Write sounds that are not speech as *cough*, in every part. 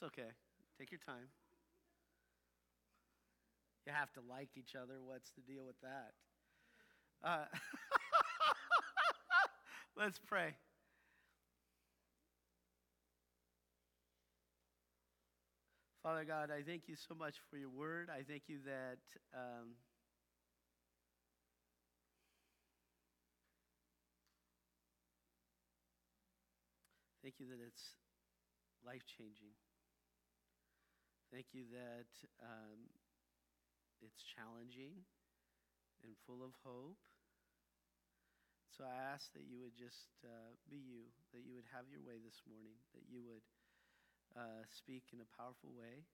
That's okay. Take your time. You have to like each other. What's the deal with that? Uh, *laughs* let's pray. Father God, I thank you so much for your word. I thank you that. Um, thank you that it's life changing. Thank you that um, it's challenging and full of hope. So I ask that you would just uh, be you, that you would have your way this morning, that you would uh, speak in a powerful way.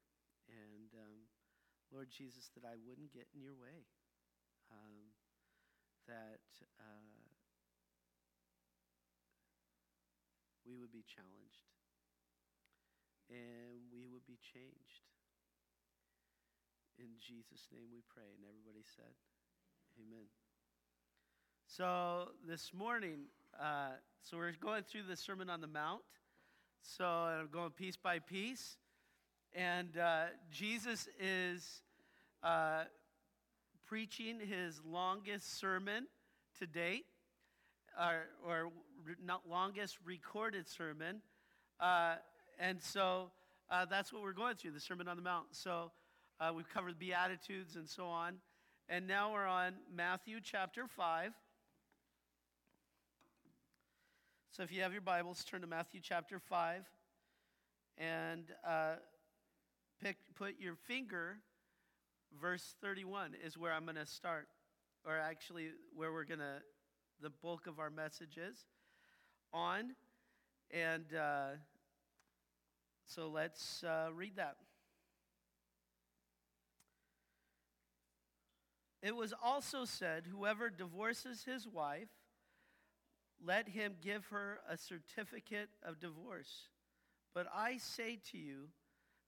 And um, Lord Jesus, that I wouldn't get in your way. Um, that uh, we would be challenged and we would be changed. In Jesus' name we pray. And everybody said, Amen. So this morning, uh, so we're going through the Sermon on the Mount. So I'm going piece by piece. And uh, Jesus is uh, preaching his longest sermon to date, or, or not longest recorded sermon. And so uh, that's what we're going through the Sermon on the Mount. So uh, we've covered Beatitudes and so on. And now we're on Matthew chapter 5. So if you have your Bibles, turn to Matthew chapter 5 and uh, pick, put your finger, verse 31 is where I'm going to start, or actually where we're going to, the bulk of our message is on. And uh, so let's uh, read that. It was also said, Whoever divorces his wife, let him give her a certificate of divorce. But I say to you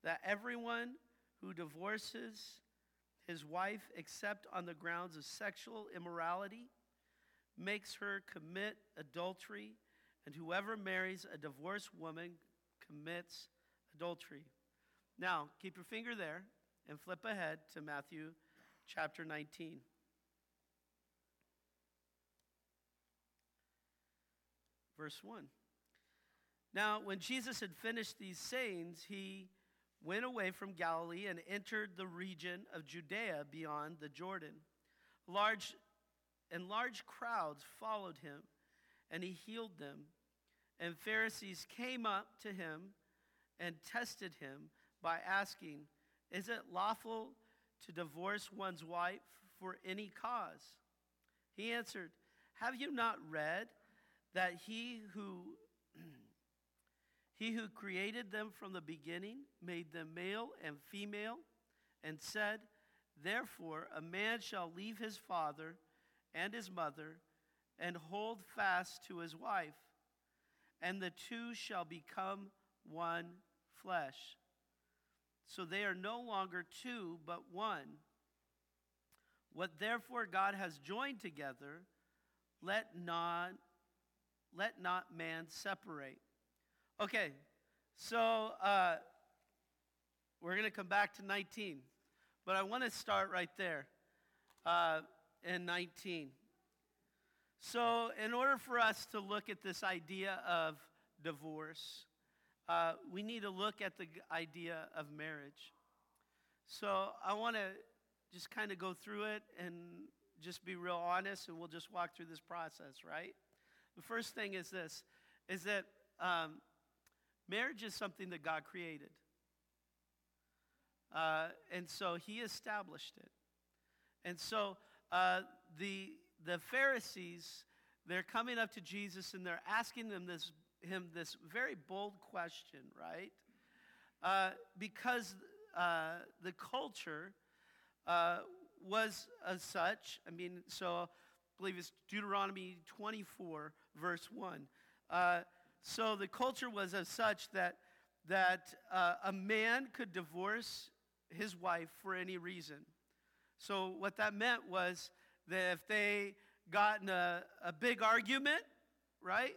that everyone who divorces his wife except on the grounds of sexual immorality makes her commit adultery, and whoever marries a divorced woman commits adultery. Now, keep your finger there and flip ahead to Matthew chapter 19. verse 1. Now, when Jesus had finished these sayings, he went away from Galilee and entered the region of Judea beyond the Jordan. Large and large crowds followed him, and he healed them. And Pharisees came up to him and tested him by asking, Is it lawful to divorce one's wife for any cause? He answered, Have you not read? that he who *clears throat* he who created them from the beginning made them male and female and said therefore a man shall leave his father and his mother and hold fast to his wife and the two shall become one flesh so they are no longer two but one what therefore god has joined together let not let not man separate. Okay, so uh, we're going to come back to 19, but I want to start right there uh, in 19. So, in order for us to look at this idea of divorce, uh, we need to look at the idea of marriage. So, I want to just kind of go through it and just be real honest, and we'll just walk through this process, right? The first thing is this is that um, marriage is something that God created. Uh, and so he established it. And so uh, the, the Pharisees, they're coming up to Jesus and they're asking them this, him this very bold question, right? Uh, because uh, the culture uh, was as such. I mean, so I believe it's Deuteronomy 24, verse 1. Uh, so the culture was as such that, that uh, a man could divorce his wife for any reason. So what that meant was that if they got in a, a big argument, right?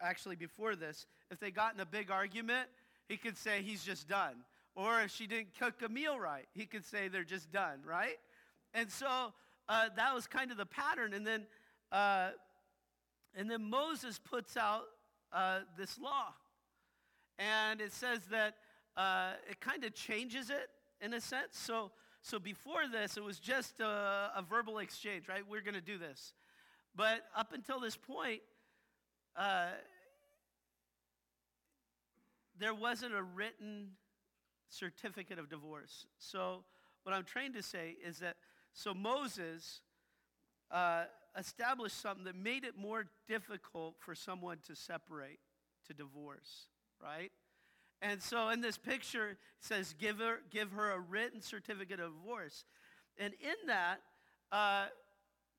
Actually, before this, if they got in a big argument, he could say he's just done. Or if she didn't cook a meal right, he could say they're just done, right? And so uh, that was kind of the pattern. And then, uh, and then Moses puts out uh, this law. And it says that uh, it kind of changes it in a sense. So, so before this, it was just a, a verbal exchange, right? We're going to do this. But up until this point, uh, there wasn't a written certificate of divorce. So, what I'm trying to say is that so Moses uh, established something that made it more difficult for someone to separate, to divorce, right? And so in this picture, it says, give her, give her a written certificate of divorce. And in that, uh,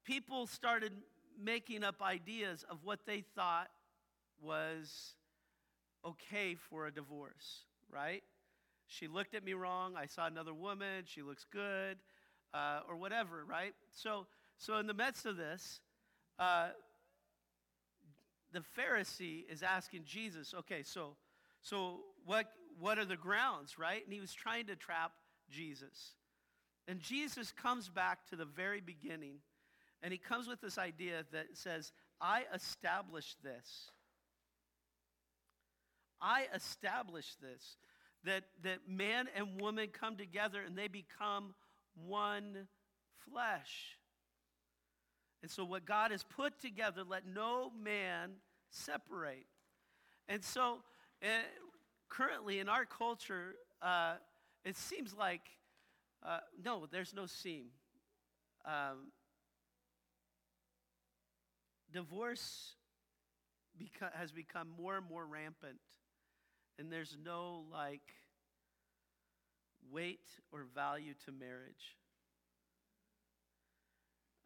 people started making up ideas of what they thought was okay for a divorce, right? She looked at me wrong. I saw another woman. She looks good, uh, or whatever, right? So, so in the midst of this, uh, the Pharisee is asking Jesus, okay, so, so what, what are the grounds, right? And he was trying to trap Jesus. And Jesus comes back to the very beginning, and he comes with this idea that says, I established this. I established this that, that man and woman come together and they become one flesh. And so, what God has put together, let no man separate. And so, uh, currently in our culture, uh, it seems like uh, no, there's no seam. Um, divorce beca- has become more and more rampant and there's no like weight or value to marriage.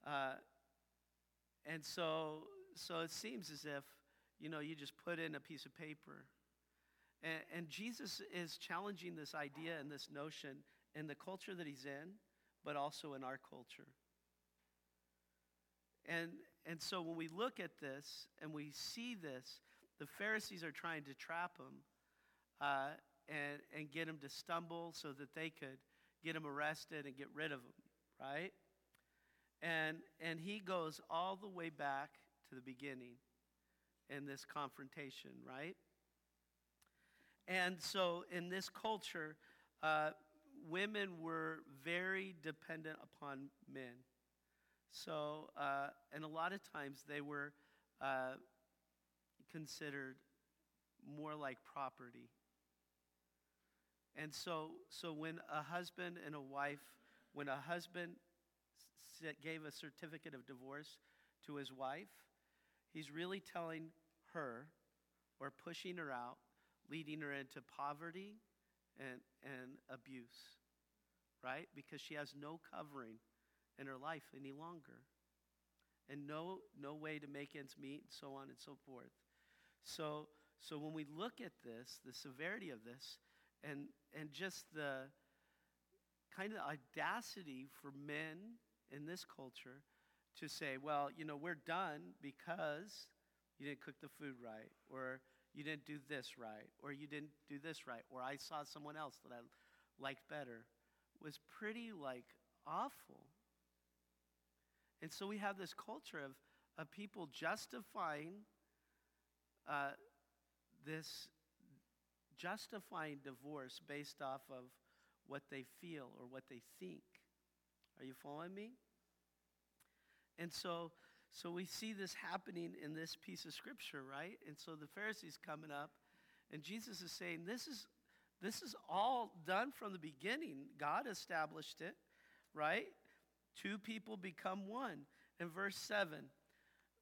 Uh, and so, so it seems as if, you know, you just put in a piece of paper. And, and Jesus is challenging this idea and this notion in the culture that he's in, but also in our culture. And, and so when we look at this and we see this, the Pharisees are trying to trap him uh, and, and get him to stumble so that they could get him arrested and get rid of him, right? And, and he goes all the way back to the beginning in this confrontation, right? And so in this culture, uh, women were very dependent upon men. So, uh, and a lot of times they were uh, considered more like property. And so, so when a husband and a wife, when a husband gave a certificate of divorce to his wife, he's really telling her or pushing her out, leading her into poverty and, and abuse, right? Because she has no covering in her life any longer and no, no way to make ends meet and so on and so forth. So, so when we look at this, the severity of this, and, and just the kind of audacity for men in this culture to say, well, you know, we're done because you didn't cook the food right, or you didn't do this right, or you didn't do this right, or I saw someone else that I liked better, was pretty like awful. And so we have this culture of, of people justifying uh, this justifying divorce based off of what they feel or what they think. Are you following me? And so, so we see this happening in this piece of scripture, right? And so the Pharisees coming up, and Jesus is saying, This is this is all done from the beginning. God established it, right? Two people become one. In verse 7,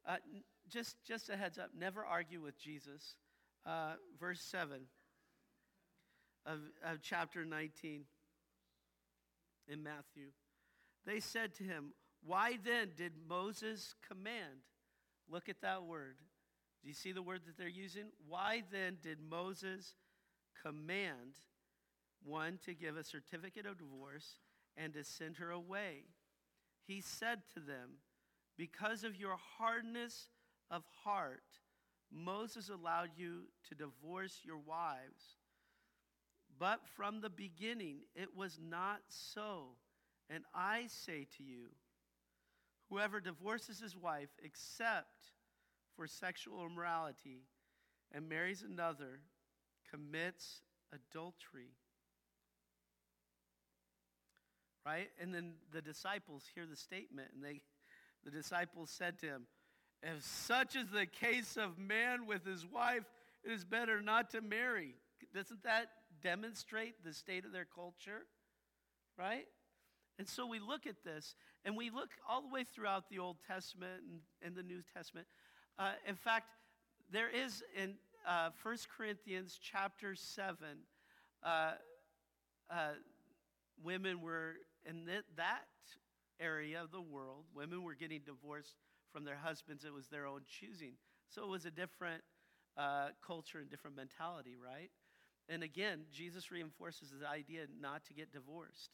uh, just, just a heads up, never argue with Jesus. Uh, verse 7 of, of chapter 19 in Matthew. They said to him, Why then did Moses command? Look at that word. Do you see the word that they're using? Why then did Moses command one to give a certificate of divorce and to send her away? He said to them, Because of your hardness of heart, Moses allowed you to divorce your wives. But from the beginning it was not so. And I say to you, whoever divorces his wife except for sexual immorality and marries another commits adultery. Right? And then the disciples hear the statement, and they, the disciples said to him, If such is the case of man with his wife, it is better not to marry. Doesn't that demonstrate the state of their culture? Right? And so we look at this, and we look all the way throughout the Old Testament and, and the New Testament. Uh, in fact, there is in uh, 1 Corinthians chapter 7, uh, uh, women were in th- that area of the world, women were getting divorced from their husbands. It was their own choosing. So it was a different uh, culture and different mentality, right? And again, Jesus reinforces the idea not to get divorced.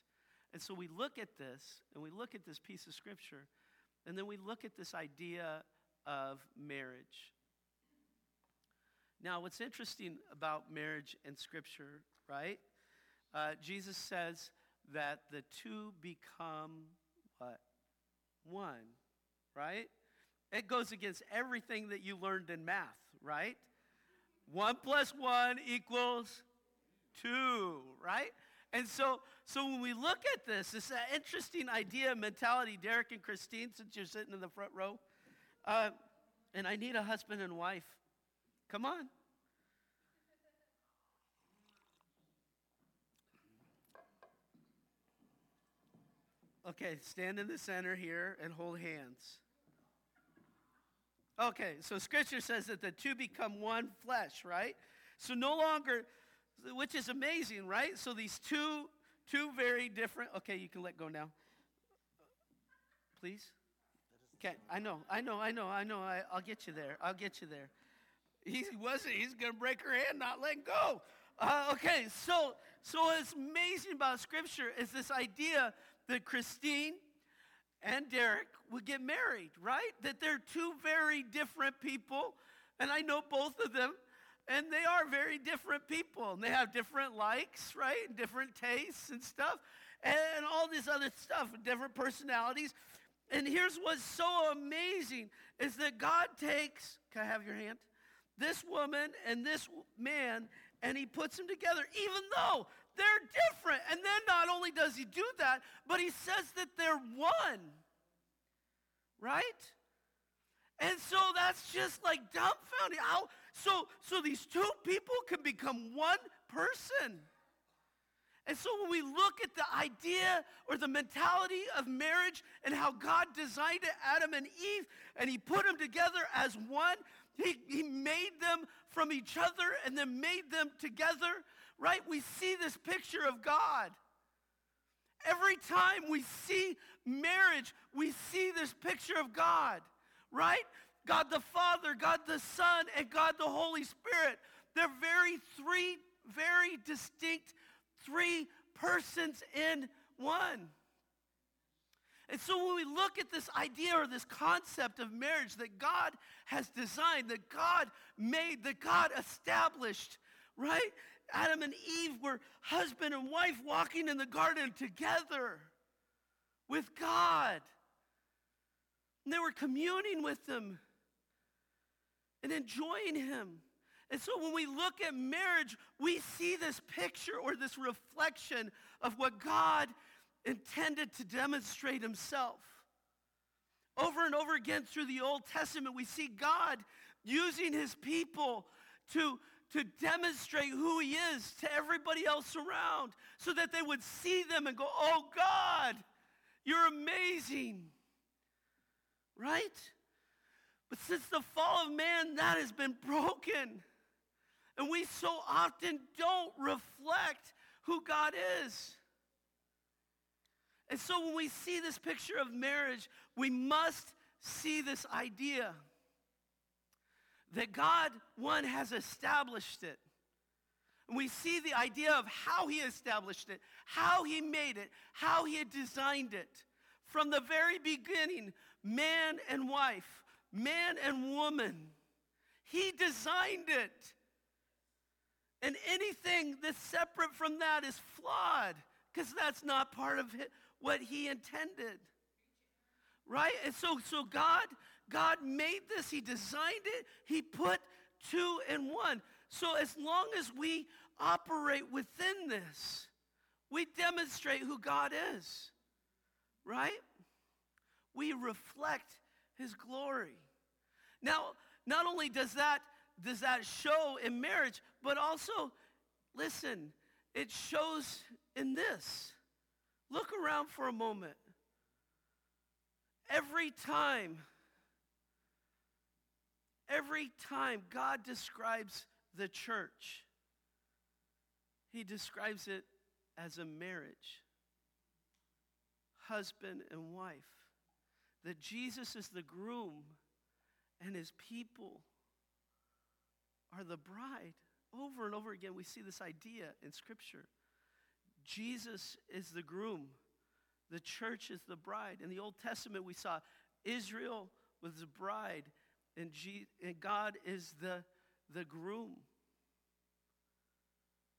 And so we look at this, and we look at this piece of scripture, and then we look at this idea of marriage. Now, what's interesting about marriage and scripture, right? Uh, Jesus says that the two become what? One, right? It goes against everything that you learned in math, right? One plus one equals two, right? And so, so when we look at this, it's an interesting idea, mentality. Derek and Christine, since you're sitting in the front row, uh, and I need a husband and wife. Come on. Okay, stand in the center here and hold hands. Okay, so scripture says that the two become one flesh, right? So no longer, which is amazing, right? So these two, two very different, okay, you can let go now. Please. Okay, I know, I know, I know, I know. I, will get you there. I'll get you there. He wasn't. He's going to break her hand, not letting go. Uh, okay, so so what's amazing about Scripture is this idea that Christine and Derek would get married, right? That they're two very different people, and I know both of them, and they are very different people, and they have different likes, right? And different tastes and stuff, and all this other stuff, different personalities. And here's what's so amazing is that God takes, can I have your hand? This woman and this man, and he puts them together, even though they're different. And then not only does he do that, but he says that they're one. Right? And so that's just like dumbfounding. How so so these two people can become one person. And so when we look at the idea or the mentality of marriage and how God designed it, Adam and Eve, and he put them together as one, he, he made them from each other and then made them together, right? We see this picture of God. Every time we see marriage, we see this picture of God, right? God the Father, God the Son, and God the Holy Spirit. They're very three very distinct three persons in one. And so when we look at this idea or this concept of marriage that God has designed, that God made, that God established, right? Adam and Eve were husband and wife walking in the garden together with God. And they were communing with Him and enjoying Him. And so when we look at marriage, we see this picture or this reflection of what God intended to demonstrate himself. Over and over again through the Old Testament, we see God using his people to, to demonstrate who he is to everybody else around so that they would see them and go, Oh God, you're amazing. Right? But since the fall of man, that has been broken. And we so often don't reflect who God is. And so when we see this picture of marriage, we must see this idea that God, one, has established it. And we see the idea of how he established it, how he made it, how he had designed it. From the very beginning, man and wife, man and woman, he designed it. And anything that's separate from that is flawed because that's not part of what he intended. Right? And so, so God, God made this, he designed it, he put two in one. So as long as we operate within this, we demonstrate who God is. Right? We reflect his glory. Now, not only does that does that show in marriage, but also listen, it shows in this. Look around for a moment. Every time every time God describes the church, he describes it as a marriage, husband and wife. That Jesus is the groom and his people are the bride. Over and over again, we see this idea in Scripture. Jesus is the groom, the church is the bride. In the Old Testament, we saw Israel was the bride, and, G- and God is the, the groom.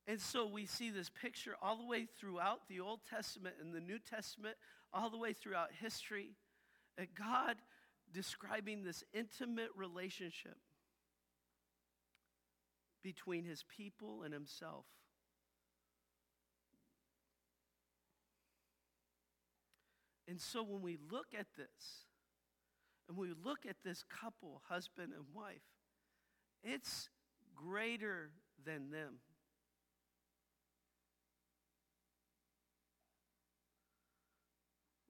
And so we see this picture all the way throughout the Old Testament and the New Testament, all the way throughout history, God describing this intimate relationship between his people and himself. And so when we look at this, and we look at this couple, husband and wife, it's greater than them.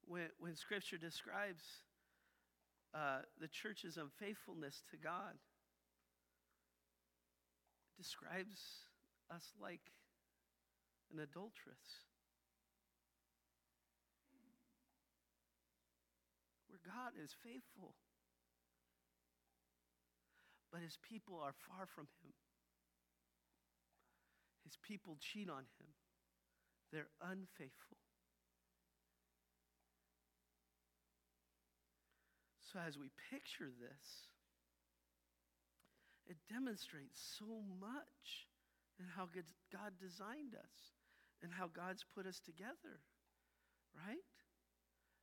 When, when Scripture describes uh, the church's unfaithfulness to God, describes us like an adulteress. God is faithful, but his people are far from him. His people cheat on him, they're unfaithful. So, as we picture this, it demonstrates so much in how God designed us and how God's put us together, right?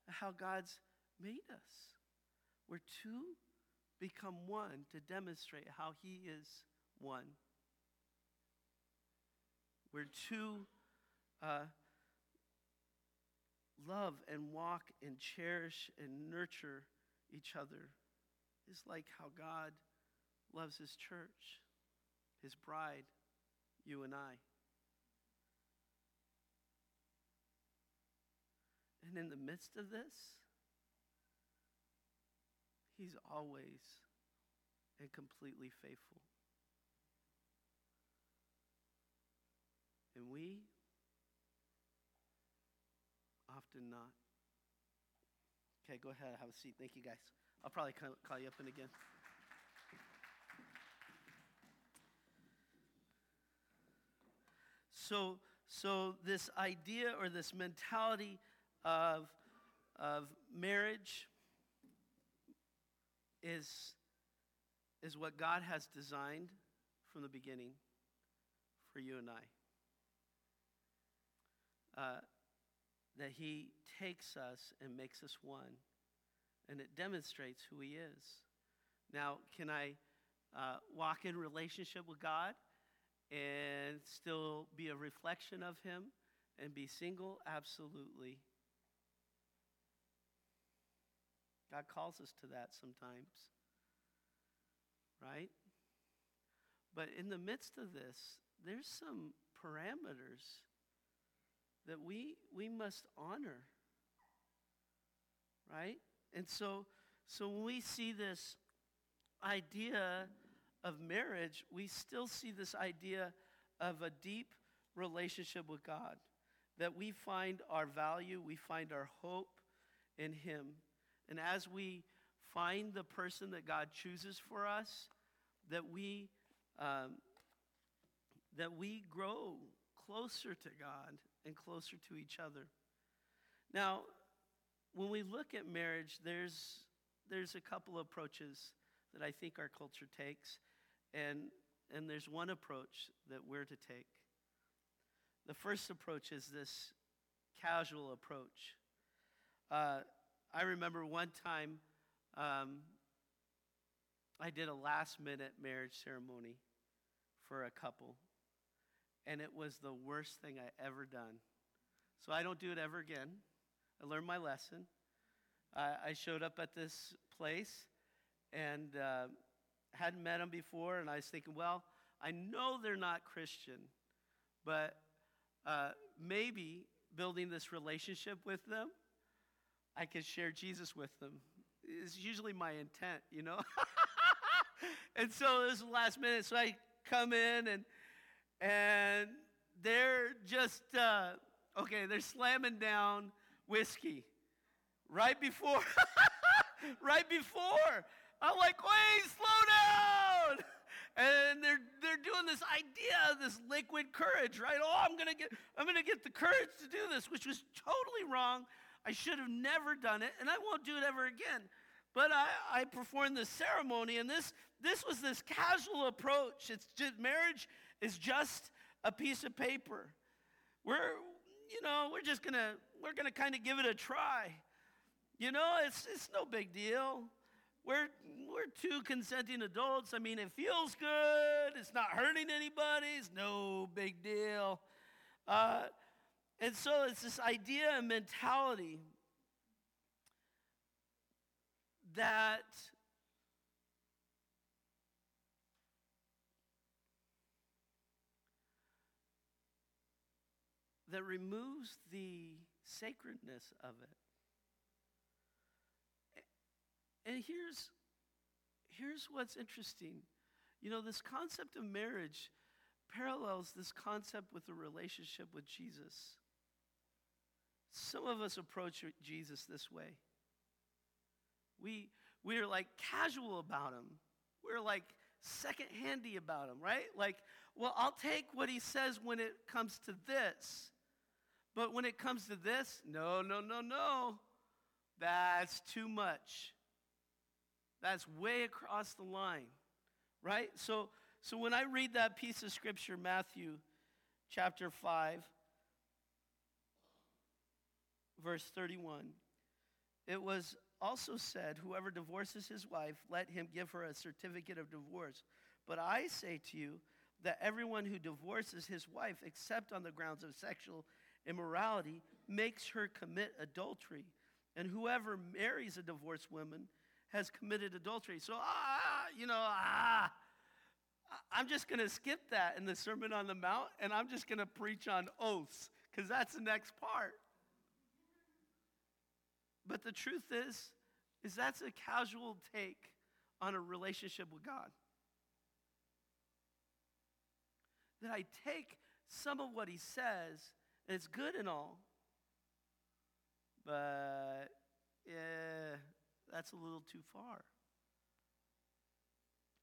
How God's made us. We're two become one to demonstrate how He is one. We're two uh, love and walk and cherish and nurture each other. Is like how God loves his church, his bride, you and I. And in the midst of this, he's always and completely faithful. And we often not. Okay, go ahead, have a seat. Thank you, guys. I'll probably call you up in again. So, so this idea or this mentality of, of marriage is, is what God has designed from the beginning for you and I. Uh, that He takes us and makes us one, and it demonstrates who He is. Now, can I uh, walk in relationship with God? and still be a reflection of Him and be single? Absolutely. God calls us to that sometimes, right? But in the midst of this, there's some parameters that we, we must honor, right? And so, so when we see this idea of marriage, we still see this idea of a deep relationship with God. That we find our value, we find our hope in Him. And as we find the person that God chooses for us, that we, um, that we grow closer to God and closer to each other. Now, when we look at marriage, there's, there's a couple approaches that I think our culture takes. And, and there's one approach that we're to take. The first approach is this casual approach. Uh, I remember one time um, I did a last minute marriage ceremony for a couple, and it was the worst thing I ever done. So I don't do it ever again. I learned my lesson. I showed up at this place and uh, hadn't met them before, and I was thinking, well, I know they're not Christian, but uh, maybe building this relationship with them, I could share Jesus with them. It's usually my intent, you know. *laughs* and so this is the last minute, so I come in and and they're just uh, okay. They're slamming down whiskey right before, *laughs* right before. I'm like, wait, slow down. And they're they're doing this idea of this liquid courage, right? Oh, I'm gonna get I'm gonna get the courage to do this, which was totally wrong. I should have never done it, and I won't do it ever again. But I, I performed the ceremony, and this this was this casual approach. It's just marriage is just a piece of paper. We're you know, we're just gonna we're gonna kind of give it a try. You know, it's it's no big deal. We're, we're two consenting adults. I mean, it feels good. It's not hurting anybody. It's no big deal. Uh, and so it's this idea and mentality that that removes the sacredness of it. And here's, here's what's interesting. You know, this concept of marriage parallels this concept with the relationship with Jesus. Some of us approach Jesus this way. We, we're like casual about him. We're like second handy about him, right? Like, well, I'll take what he says when it comes to this. But when it comes to this, no, no, no, no. That's too much. That's way across the line, right? So, so when I read that piece of scripture, Matthew chapter 5, verse 31, it was also said, Whoever divorces his wife, let him give her a certificate of divorce. But I say to you that everyone who divorces his wife, except on the grounds of sexual immorality, makes her commit adultery. And whoever marries a divorced woman, has committed adultery. So, ah, you know, ah, I'm just going to skip that in the Sermon on the Mount and I'm just going to preach on oaths because that's the next part. But the truth is, is that's a casual take on a relationship with God. That I take some of what he says, and it's good and all, but yeah, that's a little too far.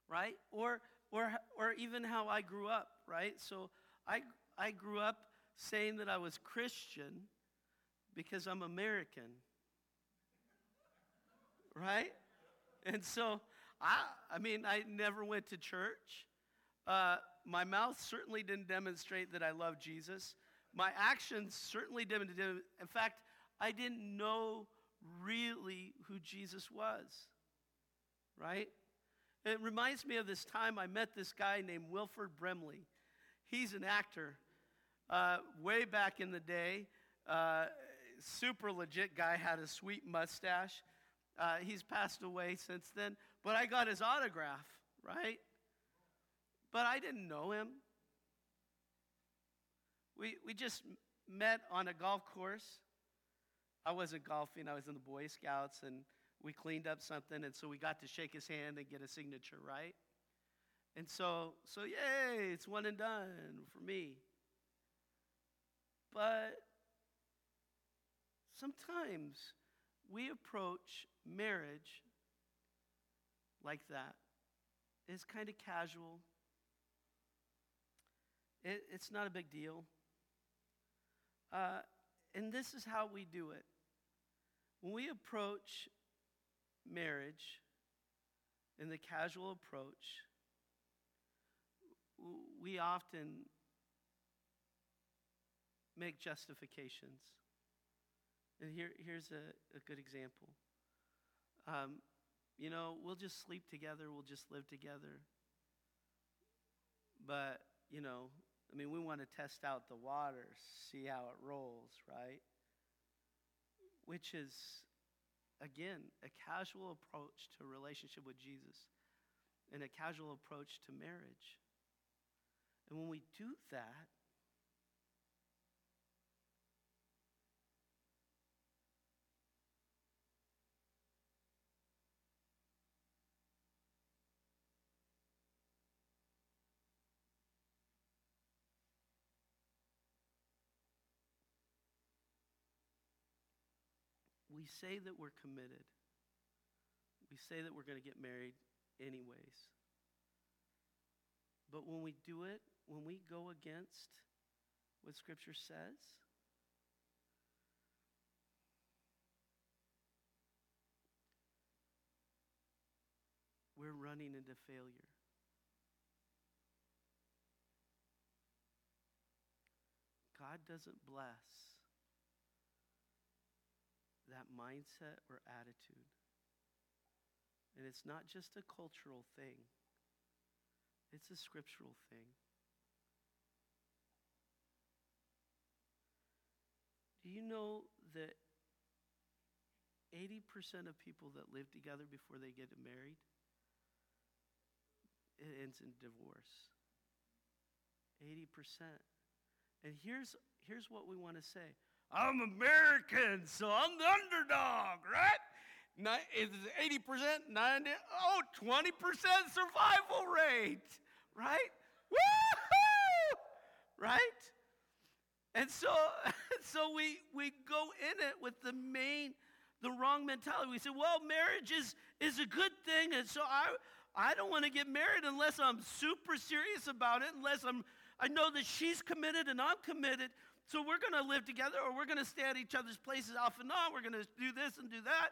Right? Or, or, or even how I grew up, right? So I, I grew up saying that I was Christian because I'm American. Right? And so, I, I mean, I never went to church. Uh, my mouth certainly didn't demonstrate that I love Jesus. My actions certainly didn't. In fact, I didn't know really who Jesus was, right? It reminds me of this time I met this guy named Wilford Brimley. He's an actor. Uh, way back in the day, uh, super legit guy, had a sweet mustache. Uh, he's passed away since then, but I got his autograph, right? But I didn't know him. We, we just met on a golf course. I wasn't golfing, I was in the Boy Scouts, and we cleaned up something, and so we got to shake his hand and get a signature, right? And so, so yay, it's one and done for me. But sometimes we approach marriage like that. It's kind of casual. It, it's not a big deal. Uh, and this is how we do it. When we approach marriage in the casual approach, we often make justifications. And here, here's a, a good example. Um, you know, we'll just sleep together, we'll just live together. But, you know, I mean, we want to test out the waters, see how it rolls, right? Which is, again, a casual approach to relationship with Jesus and a casual approach to marriage. And when we do that, we say that we're committed. We say that we're going to get married anyways. But when we do it, when we go against what Scripture says, we're running into failure. God doesn't bless that mindset or attitude. And it's not just a cultural thing, it's a scriptural thing. Do you know that 80% of people that live together before they get married, it ends in divorce? 80%. And here's, here's what we want to say I'm American, so I'm the underdog, right? Is 80%, 90, oh, 20% survival rate, right? Woohoo! Right? And so, *laughs* so we, we go in it with the main, the wrong mentality. We say, well, marriage is, is a good thing, and so I, I don't want to get married unless I'm super serious about it, unless I'm, I know that she's committed and I'm committed. So we're going to live together or we're going to stay at each other's places off and on. We're going to do this and do that.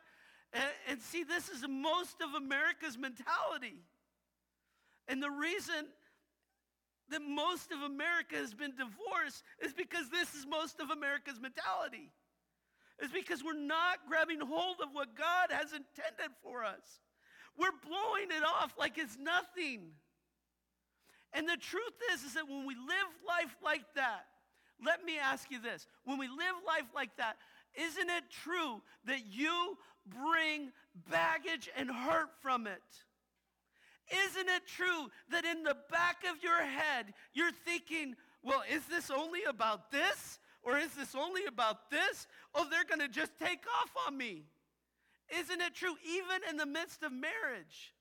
And, and see, this is most of America's mentality. And the reason that most of America has been divorced is because this is most of America's mentality. Is because we're not grabbing hold of what God has intended for us. We're blowing it off like it's nothing. And the truth is, is that when we live life like that, let me ask you this. When we live life like that, isn't it true that you bring baggage and hurt from it? Isn't it true that in the back of your head, you're thinking, well, is this only about this? Or is this only about this? Oh, they're going to just take off on me. Isn't it true, even in the midst of marriage?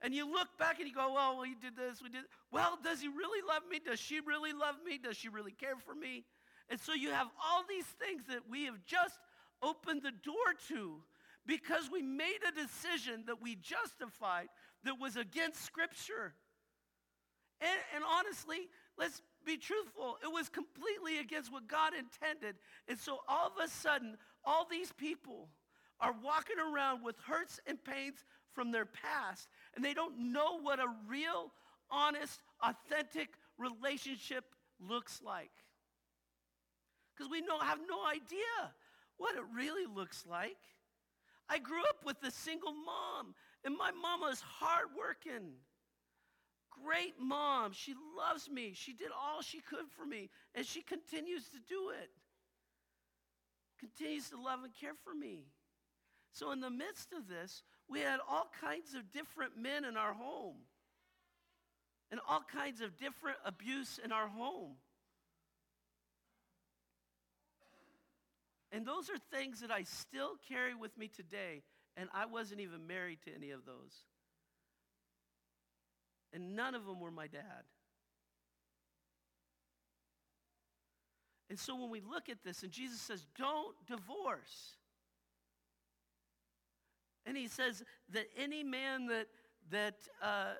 And you look back and you go, well, we did this, we did. Well, does he really love me? Does she really love me? Does she really care for me? And so you have all these things that we have just opened the door to because we made a decision that we justified that was against Scripture. And, and honestly, let's be truthful, it was completely against what God intended. And so all of a sudden, all these people are walking around with hurts and pains from their past, and they don't know what a real, honest, authentic relationship looks like. Because we know, have no idea what it really looks like. I grew up with a single mom, and my mama is hardworking. Great mom. She loves me. She did all she could for me, and she continues to do it. Continues to love and care for me. So, in the midst of this, we had all kinds of different men in our home and all kinds of different abuse in our home. And those are things that I still carry with me today, and I wasn't even married to any of those. And none of them were my dad. And so when we look at this, and Jesus says, don't divorce. And he says that any man that, that uh,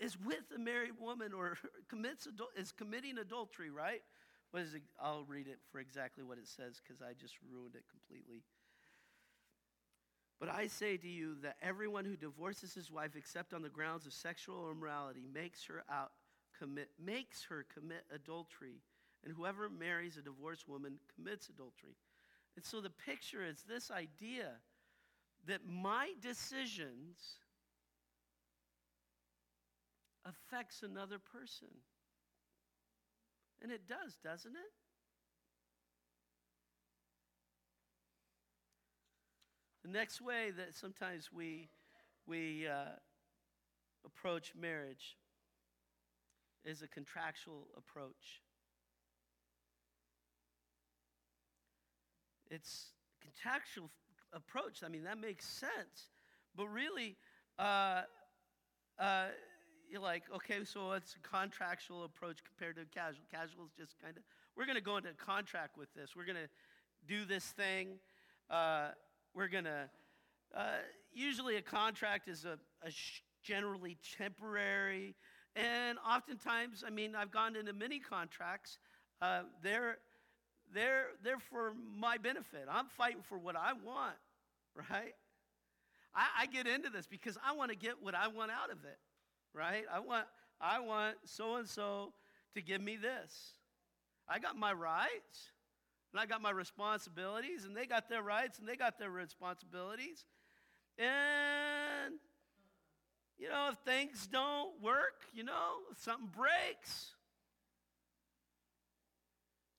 is with a married woman or *laughs* commits adul- is committing adultery, right? What is it? I'll read it for exactly what it says because I just ruined it completely. But I say to you that everyone who divorces his wife except on the grounds of sexual immorality makes her out commit makes her commit adultery, and whoever marries a divorced woman commits adultery. And so the picture is this idea that my decisions affects another person. And it does, doesn't it? The next way that sometimes we, we uh, approach marriage is a contractual approach. It's contractual approach. I mean, that makes sense. But really, uh, uh, you're like, okay, so it's a contractual approach compared to casual. Casual is just kind of, we're going to go into contract with this. We're going to do this thing. Uh, we're going to, uh, usually a contract is a, a sh- generally temporary. And oftentimes, I mean, I've gone into many contracts. Uh, they're, they're, they're for my benefit. I'm fighting for what I want, right? I, I get into this because I want to get what I want out of it, right? I want, I want so and so to give me this. I got my rights. And I got my responsibilities, and they got their rights, and they got their responsibilities. And, you know, if things don't work, you know, if something breaks,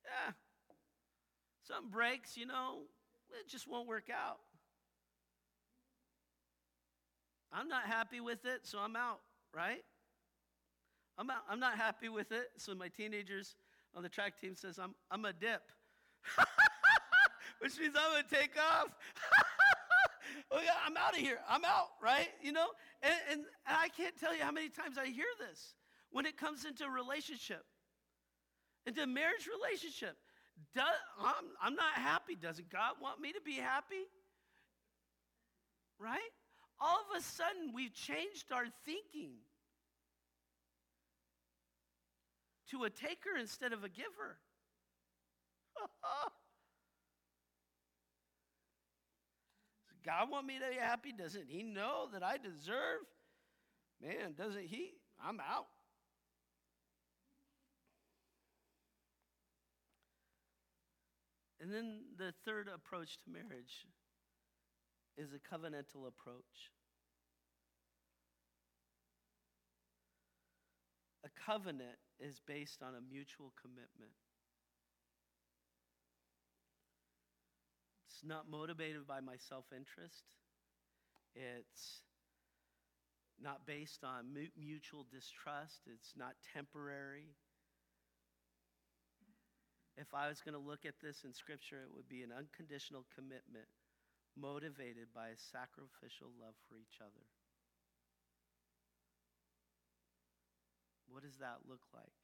yeah, something breaks, you know, it just won't work out. I'm not happy with it, so I'm out, right? I'm, out, I'm not happy with it, so my teenagers on the track team says I'm, I'm a dip. *laughs* which means I'm going to take off. *laughs* oh, I'm out of here. I'm out, right? You know? And, and, and I can't tell you how many times I hear this when it comes into relationship, into marriage relationship. Does, I'm, I'm not happy. Doesn't God want me to be happy? Right? All of a sudden, we've changed our thinking to a taker instead of a giver. *laughs* God want me to be happy? Doesn't He know that I deserve? Man, doesn't He? I'm out. And then the third approach to marriage is a covenantal approach. A covenant is based on a mutual commitment. It's not motivated by my self interest. It's not based on mutual distrust. It's not temporary. If I was going to look at this in Scripture, it would be an unconditional commitment motivated by a sacrificial love for each other. What does that look like?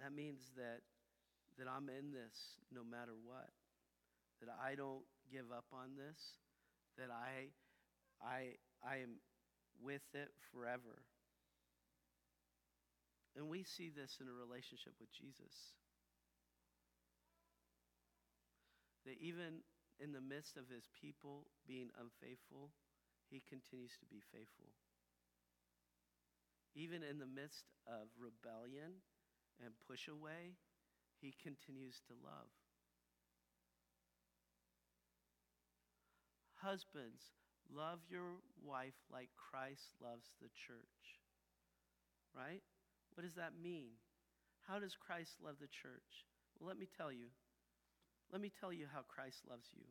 That means that, that I'm in this no matter what, that I don't give up on this, that I, I, I am with it forever. And we see this in a relationship with Jesus. That even in the midst of his people being unfaithful, he continues to be faithful. Even in the midst of rebellion, and push away, he continues to love. Husbands, love your wife like Christ loves the church. Right? What does that mean? How does Christ love the church? Well, let me tell you. Let me tell you how Christ loves you.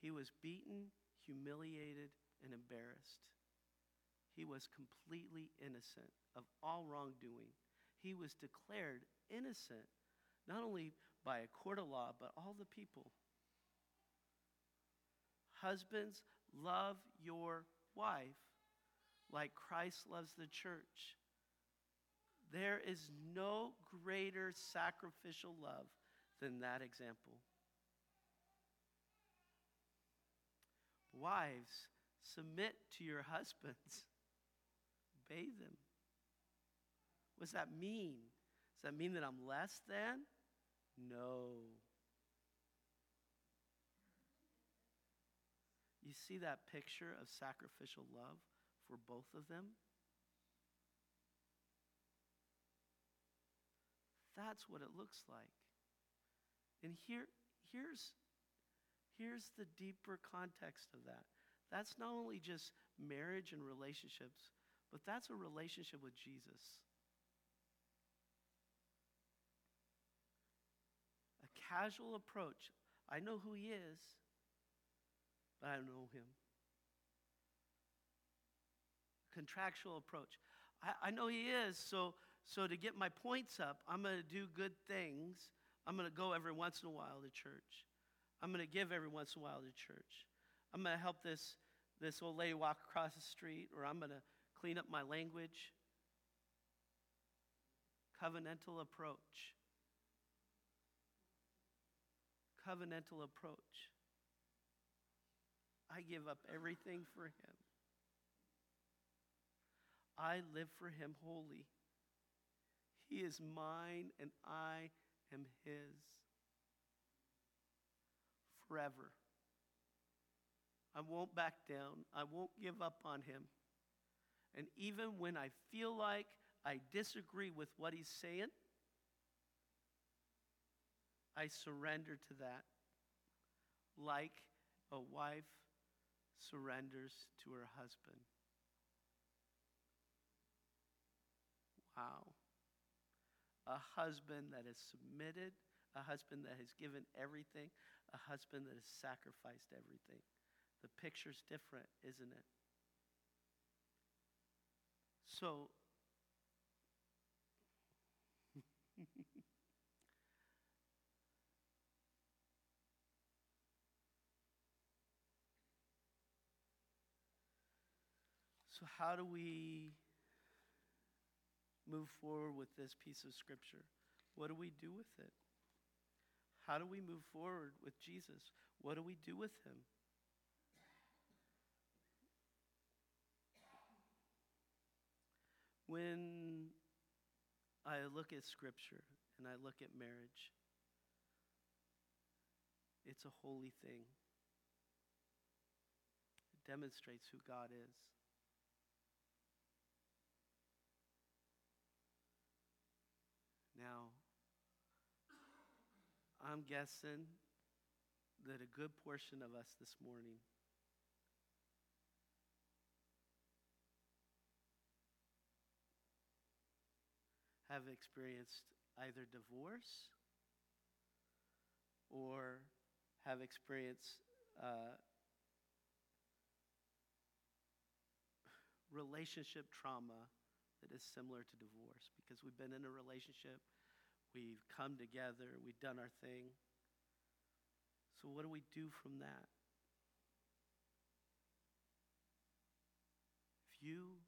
He was beaten, humiliated, and embarrassed. He was completely innocent of all wrongdoing he was declared innocent, not only by a court of law, but all the people. Husbands, love your wife like Christ loves the church. There is no greater sacrificial love than that example. Wives, submit to your husbands, *laughs* obey them. What does that mean? Does that mean that I'm less than? No. You see that picture of sacrificial love for both of them? That's what it looks like. And here, here's, here's the deeper context of that. That's not only just marriage and relationships, but that's a relationship with Jesus. A casual approach. I know who he is, but I don't know him. Contractual approach. I, I know he is, so, so to get my points up, I'm going to do good things. I'm going to go every once in a while to church. I'm going to give every once in a while to church. I'm going to help this, this old lady walk across the street, or I'm going to clean up my language. Covenantal approach. Covenantal approach. I give up everything for him. I live for him wholly. He is mine and I am his forever. I won't back down. I won't give up on him. And even when I feel like I disagree with what he's saying, I surrender to that like a wife surrenders to her husband. Wow. A husband that is submitted, a husband that has given everything, a husband that has sacrificed everything. The picture's different, isn't it? So, *laughs* so how do we move forward with this piece of scripture? What do we do with it? How do we move forward with Jesus? What do we do with him? When I look at Scripture and I look at marriage, it's a holy thing. It demonstrates who God is. Now, I'm guessing that a good portion of us this morning have experienced either divorce or have experienced uh, relationship trauma that is similar to divorce because we've been in a relationship, we've come together, we've done our thing. So, what do we do from that? If you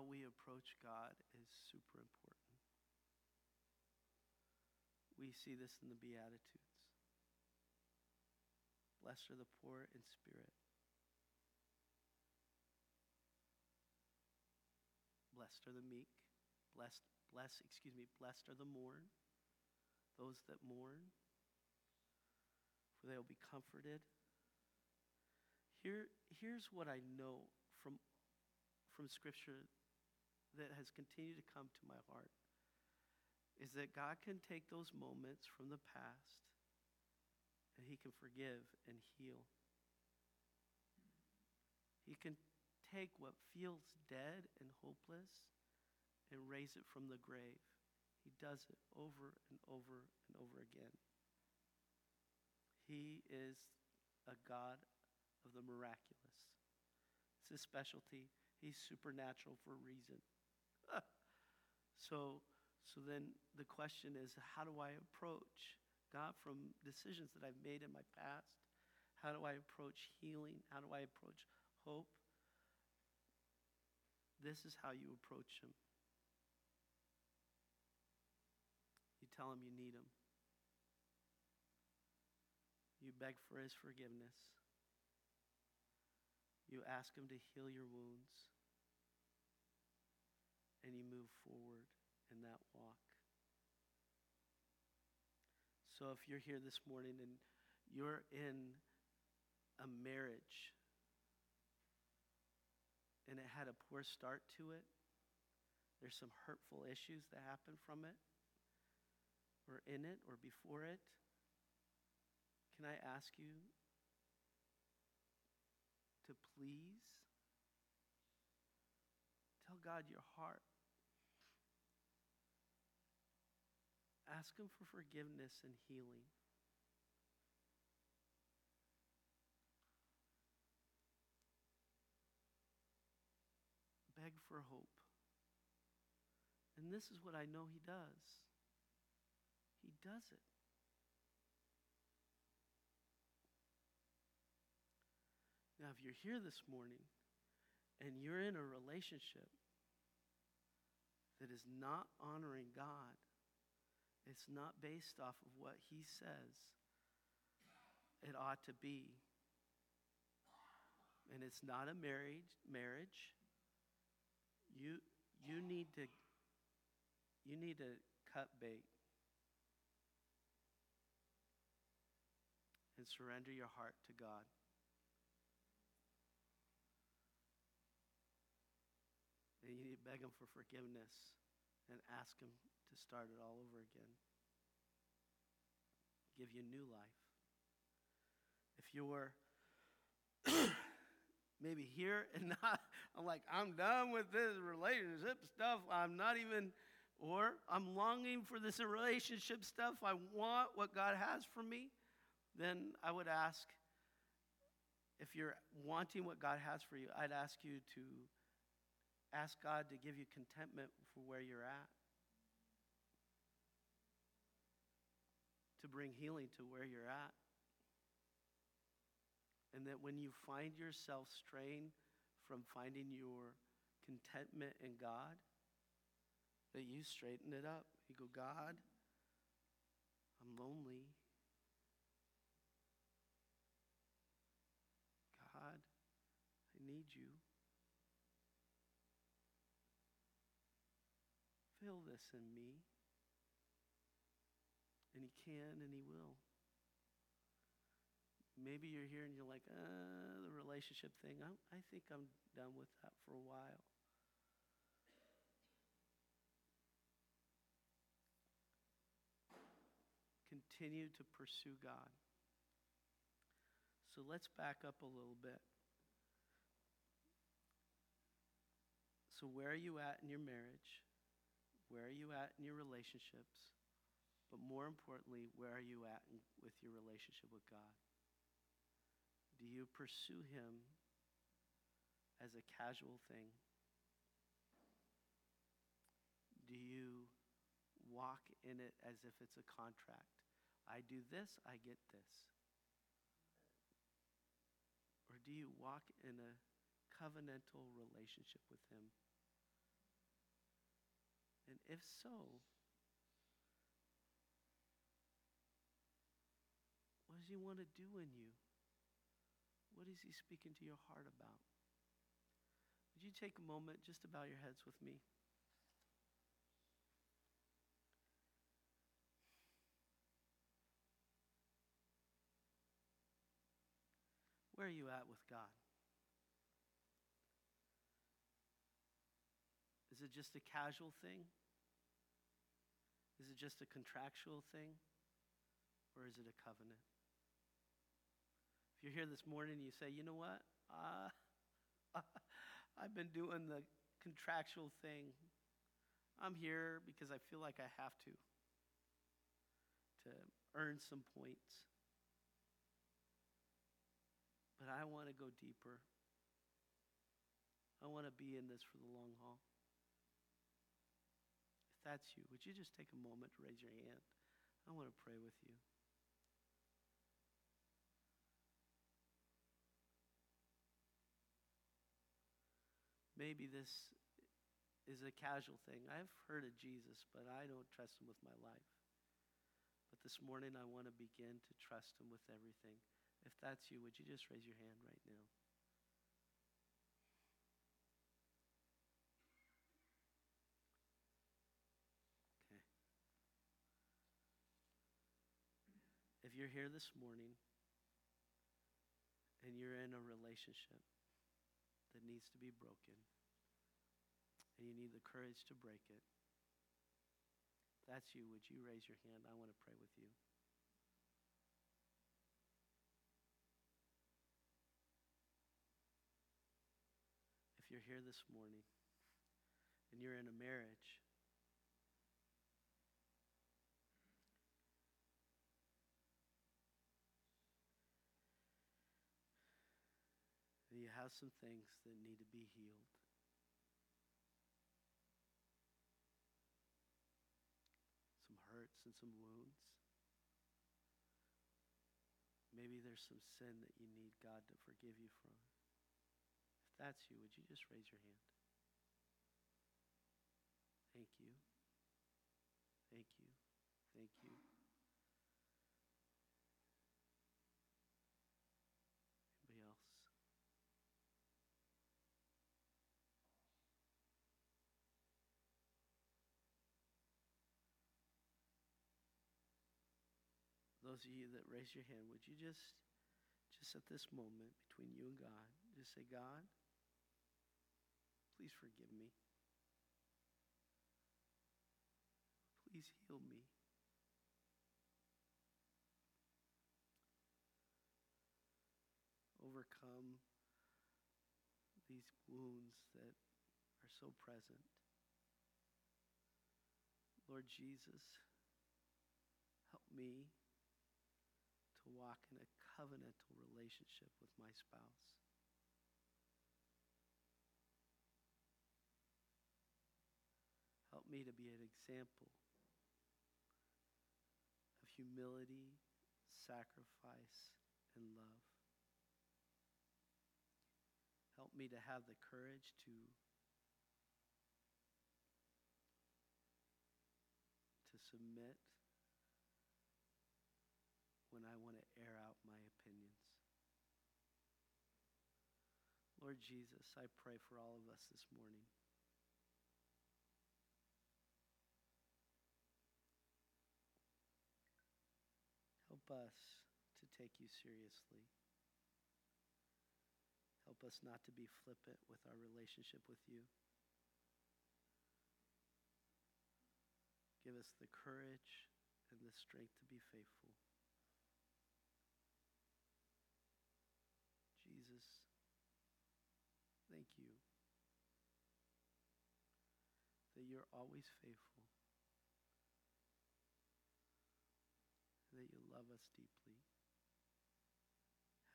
how we approach God is super important. We see this in the Beatitudes. Blessed are the poor in spirit. Blessed are the meek. Blessed, blessed, excuse me, blessed are the mourn, those that mourn, for they will be comforted. Here, here's what I know from, from Scripture that has continued to come to my heart is that God can take those moments from the past and He can forgive and heal. He can take what feels dead and hopeless and raise it from the grave. He does it over and over and over again. He is a God of the miraculous. It's his specialty. He's supernatural for a reason. *laughs* so, so then the question is how do I approach God from decisions that I've made in my past? How do I approach healing? How do I approach hope? this is how you approach him. You tell him you need him. You beg for his forgiveness. You ask him to heal your wounds. And you move forward in that walk. So if you're here this morning and you're in a marriage and it had a poor start to it, there's some hurtful issues that happen from it, or in it, or before it, can I ask you to please tell God your heart? Ask Him for forgiveness and healing. Beg for hope. And this is what I know He does He does it. Now, if you're here this morning and you're in a relationship that is not honoring God, it's not based off of what He says. It ought to be, and it's not a marriage, marriage, you, you, need to, you need to cut bait and surrender your heart to God. And you need to beg Him for forgiveness and ask Him to start it all over again. Give you new life. If you're *coughs* maybe here and *laughs* not, I'm like, I'm done with this relationship stuff. I'm not even, or I'm longing for this relationship stuff. I want what God has for me. Then I would ask, if you're wanting what God has for you, I'd ask you to Ask God to give you contentment for where you're at, bring healing to where you're at. And that when you find yourself straying from finding your contentment in God, that you straighten it up. You go, God, I'm lonely. God, I need you. Fill this in me. And He can and He will. Maybe you're here and you're like, uh, the relationship thing, I, I think I'm done with that for a while. Continue to pursue God. So let's back up a little bit. So, where are you at in your marriage? Where are you at in your relationships? But more importantly, where are you at with your relationship with God? Do you pursue Him as a casual thing? Do you walk in it as if it's a contract? I do this, I get this. Or do you walk in a covenantal relationship with Him? And if so, He want to do in you? What is He speaking to your heart about? Would you take a moment just to bow your heads with me? Where are you at with God? Is it just a casual thing? Is it just a contractual thing? Or is it a covenant? If you're here this morning and you say, you know what? Uh, *laughs* I've been doing the contractual thing. I'm here because I feel like I have to, to earn some points. But I want to go deeper. I want to be in this for the long haul If that's you, would you just take a moment to raise your hand? I want to pray with you. Maybe this is a casual thing. I've heard of Jesus, but I don't trust him with my life. But this morning, I want to begin to trust him with everything. If that's you, would you just raise your hand right now? Okay. If you're here this morning and you're in a relationship that needs to be broken, and you need the courage to break it, if that's you, would you raise your hand? I want to pray with you. If you're here this morning and you're in a marriage, have some things that need to be healed. Some hurts and some wounds. Maybe there's some sin that you need God to forgive you from. If that's you, would you just raise your hand? Thank you. Thank you. Thank you. Anybody else? Those of you that raise your hand, would you just, just at this moment between you and God, just say, God, please forgive me. Please heal me. Overcome these wounds that are so present. Lord Jesus, help me walk in a covenantal relationship with my spouse. Help me to be an example of humility, sacrifice, and love. Help me to have the courage to to submit when I want to air out my opinions. Lord Jesus, I pray for all of us this morning. Help us to take you seriously. Help us not to be flippant with our relationship with you. Give us the courage and the strength to be faithful. Jesus, thank you that you're always faithful, that you love us deeply.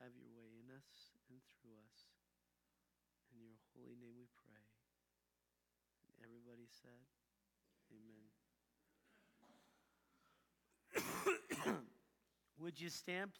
Have your way in us and through us. In your holy name we pray. And everybody said, Amen. *coughs* Would you stand, please?